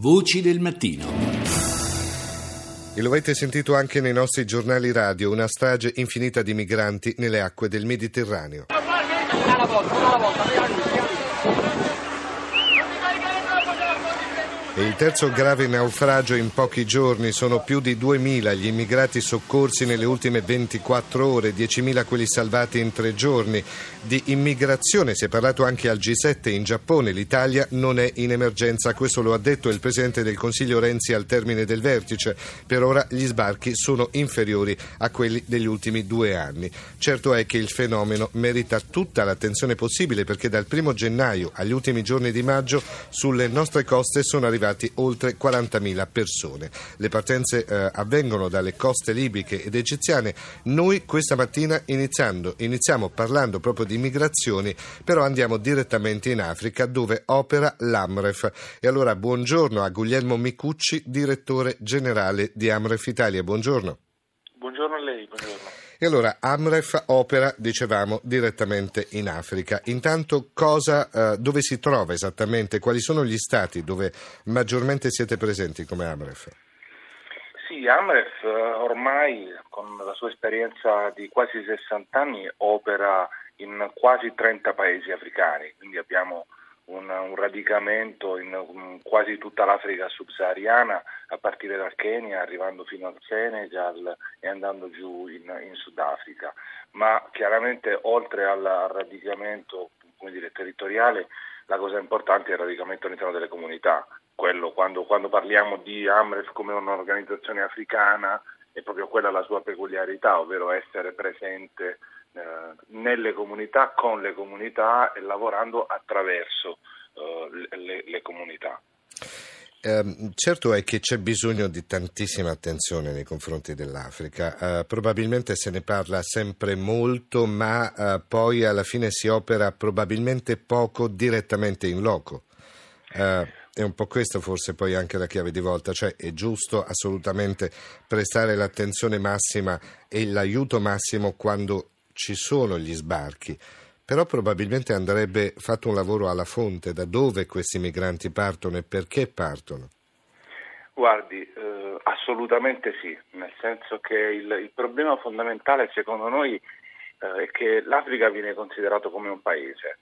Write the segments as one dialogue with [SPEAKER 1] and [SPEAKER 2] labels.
[SPEAKER 1] Voci del mattino.
[SPEAKER 2] E lo avete sentito anche nei nostri giornali radio, una strage infinita di migranti nelle acque del Mediterraneo. Una volta, una volta, È il terzo grave naufragio in pochi giorni. Sono più di 2.000 gli immigrati soccorsi nelle ultime 24 ore, 10.000 quelli salvati in tre giorni. Di immigrazione si è parlato anche al G7 in Giappone. L'Italia non è in emergenza, questo lo ha detto il Presidente del Consiglio Renzi al termine del vertice. Per ora gli sbarchi sono inferiori a quelli degli ultimi due anni. Certo è che il fenomeno merita tutta l'attenzione possibile perché dal primo gennaio agli ultimi giorni di maggio sulle nostre coste sono arrivati arrivati oltre 40.000 persone. Le partenze eh, avvengono dalle coste libiche ed egiziane. Noi questa mattina iniziamo parlando proprio di migrazioni, però andiamo direttamente in Africa dove opera l'AMREF. E allora buongiorno a Guglielmo Micucci, direttore generale di AMREF Italia. Buongiorno.
[SPEAKER 3] Buongiorno a lei, buongiorno.
[SPEAKER 2] E allora Amref opera, dicevamo, direttamente in Africa. Intanto cosa, eh, dove si trova esattamente? Quali sono gli stati dove maggiormente siete presenti come Amref?
[SPEAKER 3] Sì, Amref eh, ormai con la sua esperienza di quasi 60 anni opera in quasi 30 paesi africani, quindi abbiamo un, un radicamento in quasi tutta l'Africa subsahariana, a partire dal Kenya, arrivando fino al Senegal e andando giù in, in Sudafrica. Ma chiaramente oltre al, radicamento dire, territoriale, la cosa importante è il radicamento all'interno delle comunità. Quello, quando, quando parliamo di Amref come un'organizzazione africana, è proprio quella la sua peculiarità, ovvero essere presente nelle comunità, con le comunità e lavorando attraverso eh, le, le, comunità.
[SPEAKER 2] Eh, certo è che c'è bisogno di tantissima attenzione nei confronti dell'Africa, eh, probabilmente se ne parla sempre molto, ma eh, poi alla fine si opera probabilmente poco direttamente in loco. Eh, è un po' questa forse poi anche la chiave di volta, cioè è giusto assolutamente prestare l'attenzione massima e l'aiuto massimo quando ci sono gli sbarchi, però probabilmente andrebbe fatto un lavoro alla fonte, da dove questi migranti partono e perché partono.
[SPEAKER 3] Guardi, eh, assolutamente sì, nel senso che il, il problema fondamentale secondo noi eh, è che l'Africa viene considerato come un paese,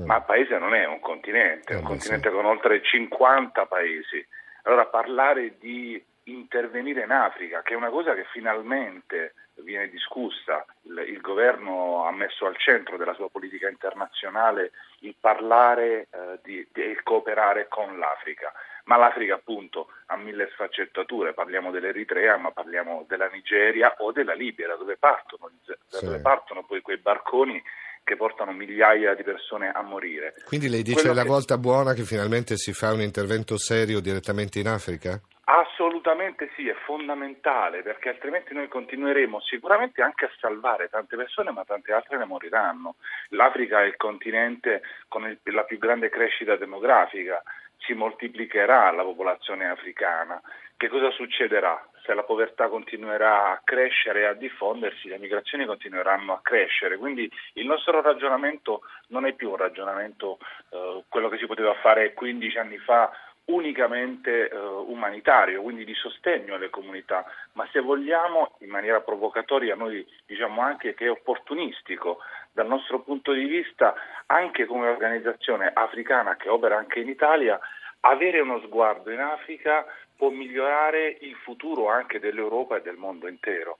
[SPEAKER 3] mm. ma il paese non è un continente, è un eh, continente sì. con oltre 50 paesi. Allora parlare di intervenire in Africa, che è una cosa che finalmente viene discussa. Il, il, governo ha messo al centro della sua politica internazionale il parlare eh, di, di cooperare con l'Africa. Ma l'Africa appunto ha mille sfaccettature, parliamo dell'Eritrea, ma parliamo della Nigeria o della Libia, da dove partono, da sì. dove partono poi quei barconi che portano migliaia di persone a morire.
[SPEAKER 2] Quindi lei dice Quello la che... volta buona che finalmente si fa un intervento serio direttamente in Africa?
[SPEAKER 3] Assolutamente sì, è fondamentale perché altrimenti noi continueremo sicuramente anche a salvare tante persone ma tante altre ne moriranno. L'Africa è il continente con il, la più grande crescita demografica, si moltiplicherà la popolazione africana. Che cosa succederà? Se la povertà continuerà a crescere e a diffondersi, le migrazioni continueranno a crescere. Quindi il nostro ragionamento non è più un ragionamento eh, quello che si poteva fare 15 anni fa unicamente eh, umanitario, quindi di sostegno alle comunità, ma se vogliamo in maniera provocatoria noi diciamo anche che è opportunistico dal nostro punto di vista anche come organizzazione africana che opera anche in Italia avere uno sguardo in Africa può migliorare il futuro anche dell'Europa e del mondo intero.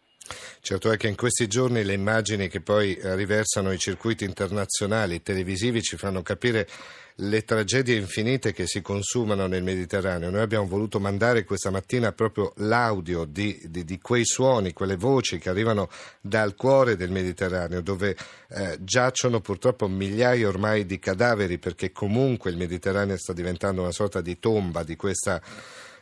[SPEAKER 2] Certo è che in questi giorni le immagini che poi riversano i circuiti internazionali televisivi ci fanno capire le tragedie infinite che si consumano nel Mediterraneo. Noi abbiamo voluto mandare questa mattina proprio l'audio di, di, di quei suoni, quelle voci che arrivano dal cuore del Mediterraneo, dove eh, giacciono purtroppo migliaia ormai di cadaveri, perché comunque il Mediterraneo sta diventando una sorta di tomba di questa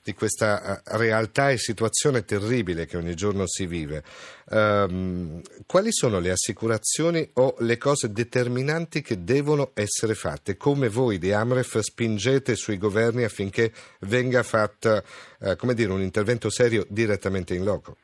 [SPEAKER 2] di questa eh, realtà e situazione terribile che ogni giorno si vive. Um, quali sono le assicurazioni o le cose determinanti che devono essere fatte? Come voi di Amref spingete sui governi affinché venga fatto uh, dire, un intervento serio direttamente in loco?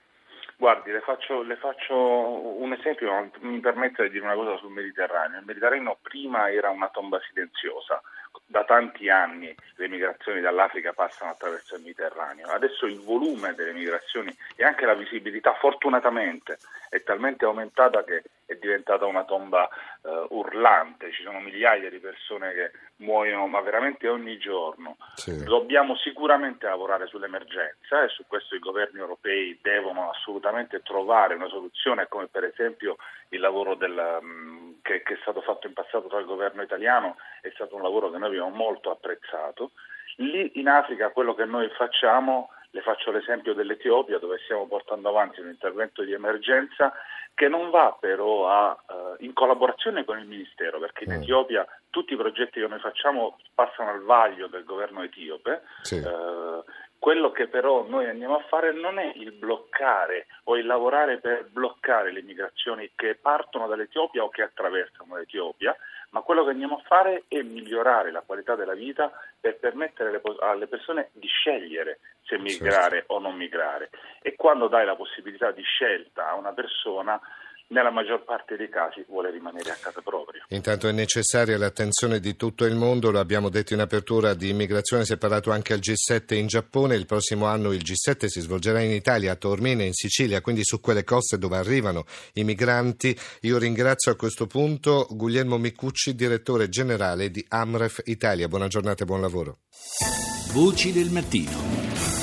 [SPEAKER 3] Guardi, le faccio, le faccio, un esempio, mi permette di dire una cosa sul Mediterraneo. Il Mediterraneo prima era una tomba silenziosa, da tanti anni le migrazioni dall'Africa passano attraverso il Mediterraneo. Adesso il volume delle migrazioni e anche la visibilità fortunatamente è talmente aumentata che è diventata una tomba uh, urlante, ci sono migliaia di persone che muoiono ma veramente ogni giorno. Sì. Dobbiamo sicuramente lavorare sull'emergenza e su questo i governi europei devono assolutamente trovare una soluzione come per esempio il lavoro del, um, che, che è stato fatto in passato dal governo italiano è stato un lavoro che noi abbiamo molto apprezzato. Lì in Africa quello che noi facciamo le faccio l'esempio dell'Etiopia dove stiamo portando avanti un intervento di emergenza che non va però a, uh, in collaborazione con il Ministero, perché in mm. Etiopia tutti i progetti che noi facciamo passano al vaglio del governo etiope. Sì. Uh, quello che però noi andiamo a fare non è il bloccare o il lavorare per bloccare le migrazioni che partono dall'Etiopia o che attraversano l'Etiopia, ma quello che andiamo a fare è migliorare la qualità della vita per permettere alle persone di scegliere se migrare certo. o non migrare. E quando dai la possibilità di scelta a una persona, nella maggior parte dei casi vuole rimanere a casa propria.
[SPEAKER 2] Intanto è necessaria l'attenzione di tutto il mondo, lo abbiamo detto in apertura di immigrazione, si è parlato anche al G7 in Giappone, il prossimo anno il G7 si svolgerà in Italia, a Tormina, in Sicilia, quindi su quelle coste dove arrivano i migranti. Io ringrazio a questo punto Guglielmo Micucci, direttore generale di Amref Italia. Buona giornata e buon lavoro. Voci del mattino.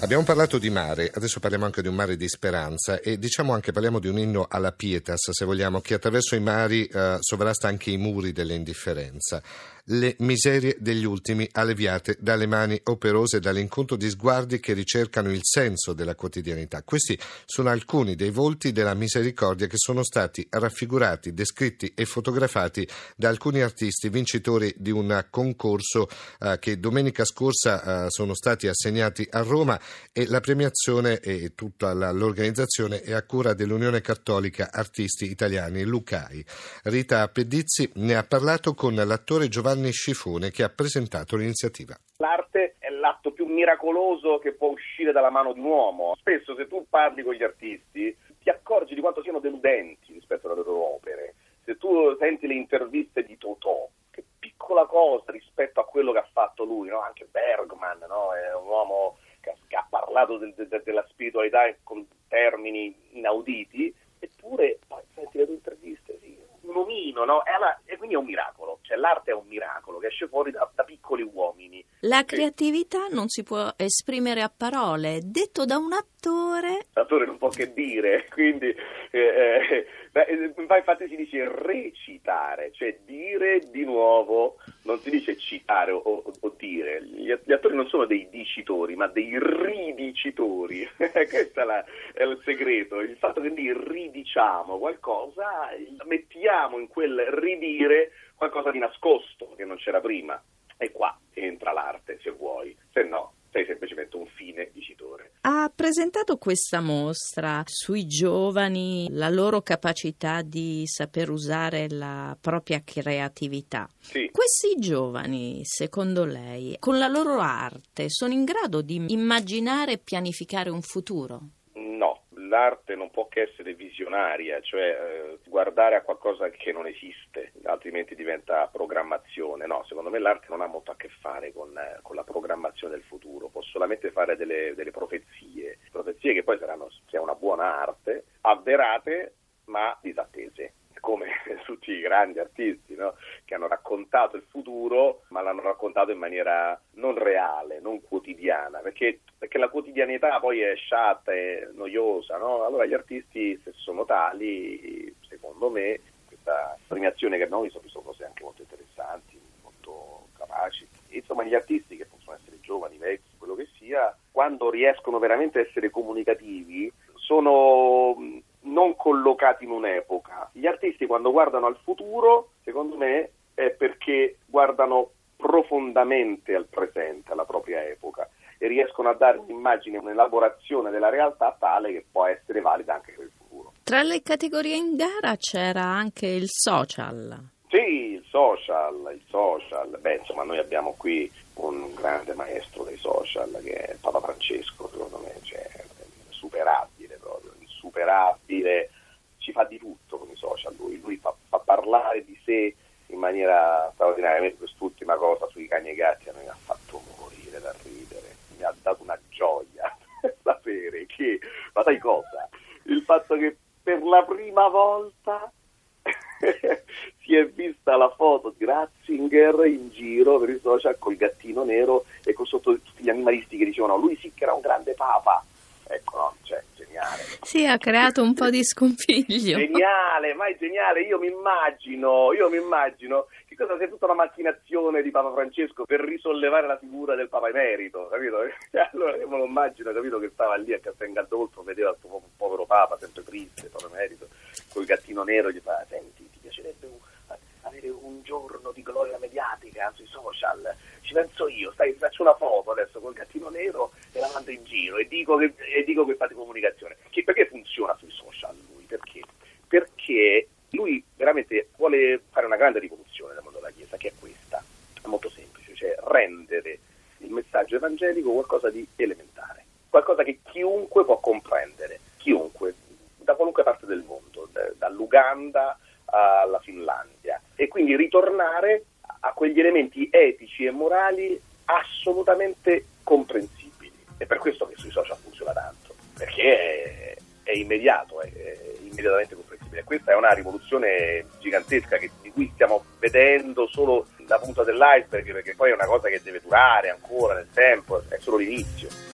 [SPEAKER 2] Abbiamo parlato di mare, adesso parliamo anche di un mare di speranza e diciamo anche parliamo di un inno alla pietas, se vogliamo, che attraverso i mari eh, sovrasta anche i muri dell'indifferenza le miserie degli ultimi alleviate dalle mani operose dall'incontro di sguardi che ricercano il senso della quotidianità. Questi sono alcuni dei volti della misericordia che sono stati raffigurati, descritti e fotografati da alcuni artisti vincitori di un concorso eh, che domenica scorsa eh, sono stati assegnati a Roma e la premiazione e tutta la, l'organizzazione è a cura dell'Unione Cattolica Artisti Italiani Lucai. Rita Pedizzi ne ha parlato con l'attore Giovanni Giovanni Scifone che ha presentato l'iniziativa.
[SPEAKER 1] L'arte è l'atto più miracoloso che può uscire dalla mano di un uomo. Spesso se tu parli con gli artisti ti accorgi di quanto siano deludenti rispetto alle loro opere. Se tu senti le interviste di Totò, che piccola cosa rispetto a quello che ha fatto lui, no? anche Bergman no? è un uomo che ha parlato de- de- della spiritualità con termini inauditi, eppure poi senti le tue interviste, sì, un omino, no? e, allora, e quindi è un miracolo l'arte è un miracolo che esce fuori da, da piccoli uomini.
[SPEAKER 4] La creatività non si può esprimere a parole, detto da un attore.
[SPEAKER 1] L'attore non può che dire, quindi eh, eh, infatti si dice recitare, cioè dire di nuovo, non si dice citare o, o, o dire. Gli, gli, attori non sono dei dicitori, ma dei ridicitori. Questo è, è il segreto, il fatto che noi ridiciamo qualcosa, mettiamo in quel ridire qualcosa di nascosto che non c'era prima. E qua entra l'arte, se vuoi, se no sei semplicemente un fine dicitore.
[SPEAKER 4] Ha presentato questa mostra sui giovani, la loro capacità di saper usare la propria creatività.
[SPEAKER 1] Sì.
[SPEAKER 4] Questi giovani, secondo lei, con la loro arte sono in grado di immaginare e pianificare un futuro?
[SPEAKER 1] l'arte non può che essere visionaria, cioè eh, guardare a qualcosa che non esiste, altrimenti diventa programmazione. No, secondo me l'arte non ha molto a che fare con, eh, con la programmazione del futuro, può solamente fare delle, delle profezie, profezie che poi saranno, sia una buona arte, avverate ma disattese come tutti i grandi artisti no? che hanno raccontato il futuro, ma l'hanno raccontato in maniera non reale, non quotidiana, perché, perché la quotidianità poi è sciatta, è noiosa. No? Allora gli artisti, se sono tali, secondo me, questa premiazione che abbiamo visto sono cose anche molto interessanti, molto capaci. Insomma, gli artisti, che possono essere giovani, vecchi, quello che sia, quando riescono veramente a essere comunicativi, sono non collocati in un'epoca. Gli artisti quando guardano al futuro, secondo me, è perché guardano profondamente al presente, alla propria epoca e riescono a dare un'immagine, un'elaborazione della realtà tale che può essere valida anche per il futuro.
[SPEAKER 4] Tra le categorie in gara c'era anche il social.
[SPEAKER 1] Sì, il social, il social. Beh, insomma, noi abbiamo qui un grande maestro dei social che è Papa Francesco, secondo me, cioè, superabile proprio, insuperabile, dire, ci fa di tutto con i social lui, lui fa, fa parlare di sé in maniera straordinaria. Quest'ultima cosa sui cani e gatti a noi mi ha fatto morire da ridere, mi ha dato una gioia sapere che, ma sai cosa? Il fatto che per la prima volta si è vista la foto di Ratzinger in giro per i social col gattino nero e con sotto tutti gli animalisti che dicevano lui sì che era un grande papa. Ecco, no, cioè, geniale.
[SPEAKER 4] Sì, ha creato un po' di scompiglio.
[SPEAKER 1] Geniale, ma è geniale. Io mi immagino, io mi immagino che cosa sia tutta una macchinazione di Papa Francesco per risollevare la figura del Papa Emerito, capito? Allora io me lo immagino, capito, che stava lì a Castel Gandolfo, vedeva il suo povero Papa, sempre triste, Papa Emerito, col gattino nero, gli fa, senti, ti piacerebbe un, avere un giorno di gloria mediatica sui social? Ci penso io, stai, faccio una foto adesso col gattino nero e la mando in giro e dico che, e dico che fate comunicazione. Che, perché funziona sui social lui? Perché? Perché lui veramente vuole fare una grande rivoluzione nel mondo della Chiesa, che è questa, è molto semplice, cioè rendere il messaggio evangelico qualcosa di elementare, qualcosa che chiunque può comprendere, chiunque, da qualunque parte del mondo, dall'Uganda alla Finlandia, e quindi ritornare a quegli elementi etici e morali assolutamente comprensibili. È per questo che sui social funziona tanto, perché è, è immediato, è, è, immediatamente comprensibile. Questa è una rivoluzione gigantesca che, di cui stiamo vedendo solo la punta dell'iceberg, perché poi è una cosa che deve durare ancora nel tempo, è solo l'inizio.